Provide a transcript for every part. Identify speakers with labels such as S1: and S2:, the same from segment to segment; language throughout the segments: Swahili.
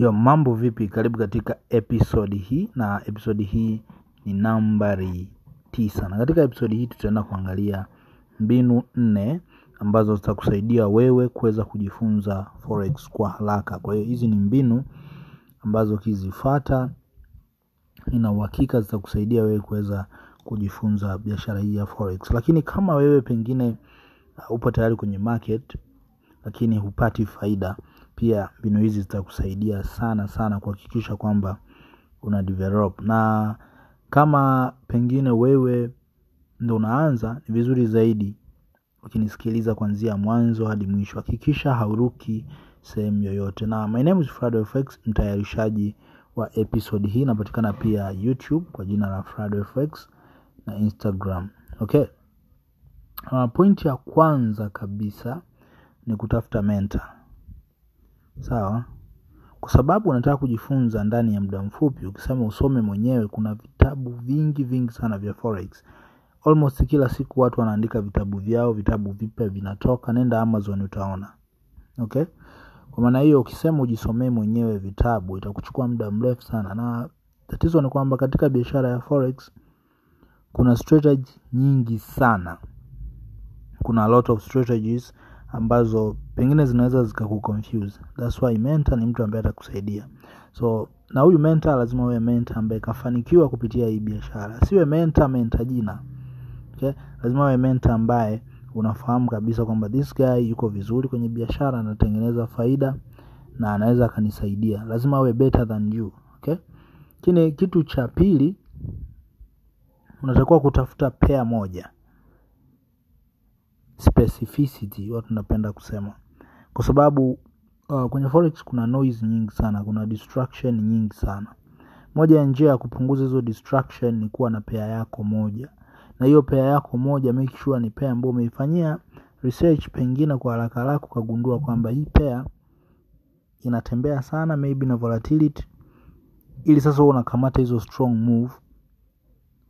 S1: Yo, mambo vipi? Karibu katika episodi hii, na episodi hii ni nambari tisa, na katika episodi hii tutaenda kuangalia mbinu nne ambazo zitakusaidia wewe kuweza kujifunza forex kwa haraka. Kwa hiyo hizi ni mbinu ambazo ukizifata, ina uhakika zitakusaidia wewe kuweza kujifunza biashara hii ya forex. Lakini kama wewe pengine uh, upo tayari kwenye market lakini hupati faida, pia mbinu hizi zitakusaidia sana sana kuhakikisha kwamba una develop. Na kama pengine wewe ndo unaanza, ni vizuri zaidi ukinisikiliza kuanzia mwanzo hadi mwisho. Hakikisha hauruki sehemu yoyote. Na my name is Frado FX, mtayarishaji wa episode hii. Napatikana pia YouTube kwa jina la Frado FX na Instagram. Okay. Uh, pointi ya kwanza kabisa ni kutafuta mentor. Sawa, kwa sababu unataka kujifunza ndani ya muda mfupi. Ukisema usome mwenyewe, kuna vitabu vingi vingi sana vya forex. Almost kila siku watu wanaandika vitabu vyao, vitabu vipya vinatoka. Nenda Amazon utaona. Okay, kwa maana hiyo, ukisema ujisomee mwenyewe vitabu itakuchukua muda mrefu sana, na tatizo ni kwamba katika biashara ya forex kuna strategy nyingi sana kuna a lot of strategies ambazo pengine zinaweza zikakuconfuse. That's why mentor ni mtu ambaye atakusaidia. So na huyu mentor lazima uwe mentor ambaye kafanikiwa kupitia hii biashara, siwe mentor mentor jina. Okay? Lazima uwe mentor ambaye unafahamu kabisa kwamba this guy yuko vizuri kwenye biashara, anatengeneza faida na anaweza akanisaidia. Lazima awe better than you. Okay? Kine kitu cha pili unatakiwa kutafuta pair moja specificity watu napenda kusema. Kwa sababu uh, kwenye forex kuna noise nyingi sana kuna distraction nyingi sana. Moja ya njia ya kupunguza hizo distraction ni kuwa na pea yako moja. Na hiyo pea yako moja make sure ni pea ambayo umeifanyia research pengine kwa haraka haraka ukagundua kwamba hii pea inatembea sana maybe na volatility. Ili sasa unakamata hizo strong move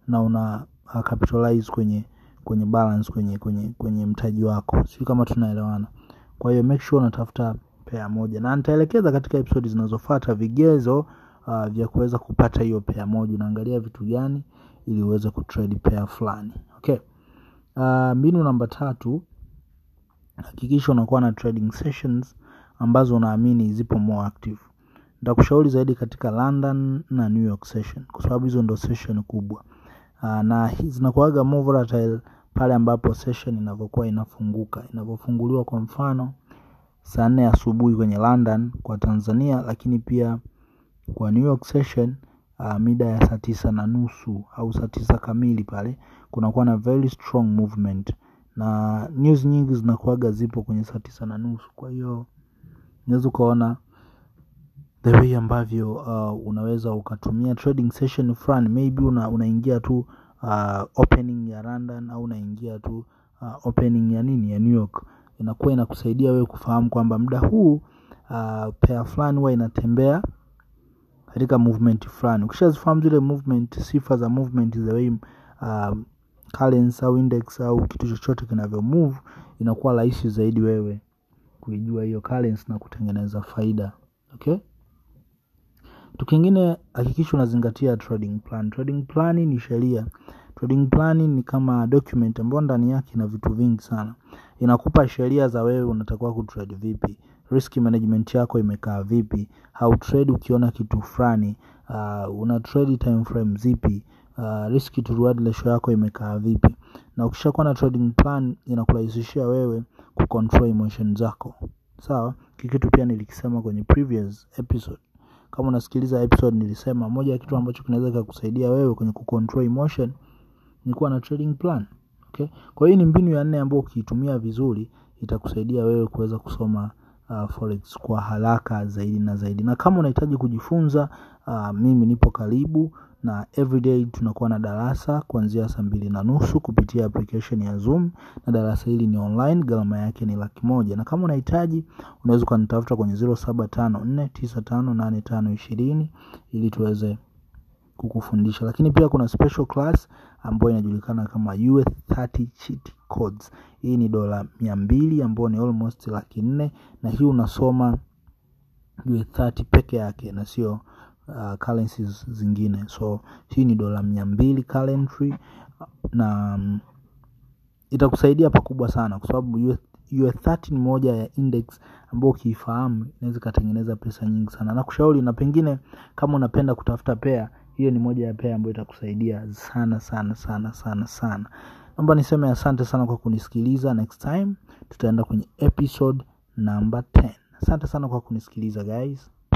S1: na una uh, capitalize kwenye kwenye balance kwenye kwenye kwenye mtaji wako. Sio kama tunaelewana. Kwa hiyo make sure unatafuta pea moja. Na nitaelekeza katika episode zinazofuata vigezo uh, vya kuweza kupata hiyo pea moja. Unaangalia vitu gani ili uweze kutrade pea fulani. Okay. Uh, mbinu namba tatu hakikisha unakuwa na trading sessions ambazo unaamini zipo more active. Nitakushauri zaidi katika london na new york session kwa sababu hizo ndo session kubwa na zinakuaga more volatile pale ambapo session inavyokuwa inafunguka. Inavyofunguliwa kwa mfano saa nne asubuhi kwenye london kwa tanzania lakini pia kwa new york session uh, mida ya saa tisa na nusu au saa tisa kamili pale kunakuwa na very strong movement. Na news nyingi zinakuaga zipo kwenye saa tisa na nusu. Kwa hiyo unaweza ukaona the way ambavyo uh, unaweza ukatumia trading session fulani maybe una, unaingia tu uh, opening ya london au unaingia tu uh, opening ya nini ya new york. Inakuwa inakusaidia wewe kufahamu kwamba muda huu uh, pair fulani huwa inatembea katika movement fulani. Ukishazifahamu zile movement sifa za movement the way uh, currency au index au kitu chochote kinavyo move inakuwa rahisi zaidi wewe kuijua hiyo currency na kutengeneza faida. Okay kitu kingine hakikisha unazingatia trading plan. Trading plan ni sheria. Trading plan ni kama document ambayo ndani yake ina vitu vingi sana. Inakupa sheria za wewe unatakiwa kutrade vipi. Risk management yako imekaa vipi. How trade ukiona kitu fulani uh, una trade time frame zipi. Uh, risk to reward ratio yako imekaa vipi. Na ukishakuwa na trading plan inakurahisishia wewe kucontrol emotion zako. Sawa? Kikitu pia nilikisema kwenye previous episode kama unasikiliza episode nilisema moja ya kitu ambacho kinaweza kikakusaidia wewe kwenye kucontrol emotion ni kuwa na trading plan okay? Kwa hiyo ni mbinu ya nne ambayo ukiitumia vizuri itakusaidia wewe kuweza kusoma uh, forex kwa haraka zaidi na zaidi. Na kama unahitaji kujifunza uh, mimi nipo karibu na everyday tunakuwa na darasa kuanzia saa mbili na nusu kupitia application ya zoom na darasa hili ni online gharama yake ni laki moja. Na kama unahitaji unaweza ukanitafuta kwenye ziro saba tano nne tisa tano nane tano ishirini ili tuweze kukufundisha. Lakini pia kuna special class ambayo inajulikana kama US 30 cheat codes. Hii ni dola mia mbili ambayo ni almost laki nne na hii unasoma US30 peke yake na sio uh, currencies zingine. So hii ni dola mia mbili currently na um, itakusaidia pakubwa sana kwa sababu US, US30 ni moja ya index ambayo ukiifahamu inaweza ikatengeneza pesa nyingi sana. Na kushauri na pengine kama unapenda kutafuta pea hiyo ni moja ya pea ambayo itakusaidia sana sana sana sana sana naomba niseme asante sana kwa kunisikiliza. Next time tutaenda kwenye episode number 10 asante sana kwa kunisikiliza guys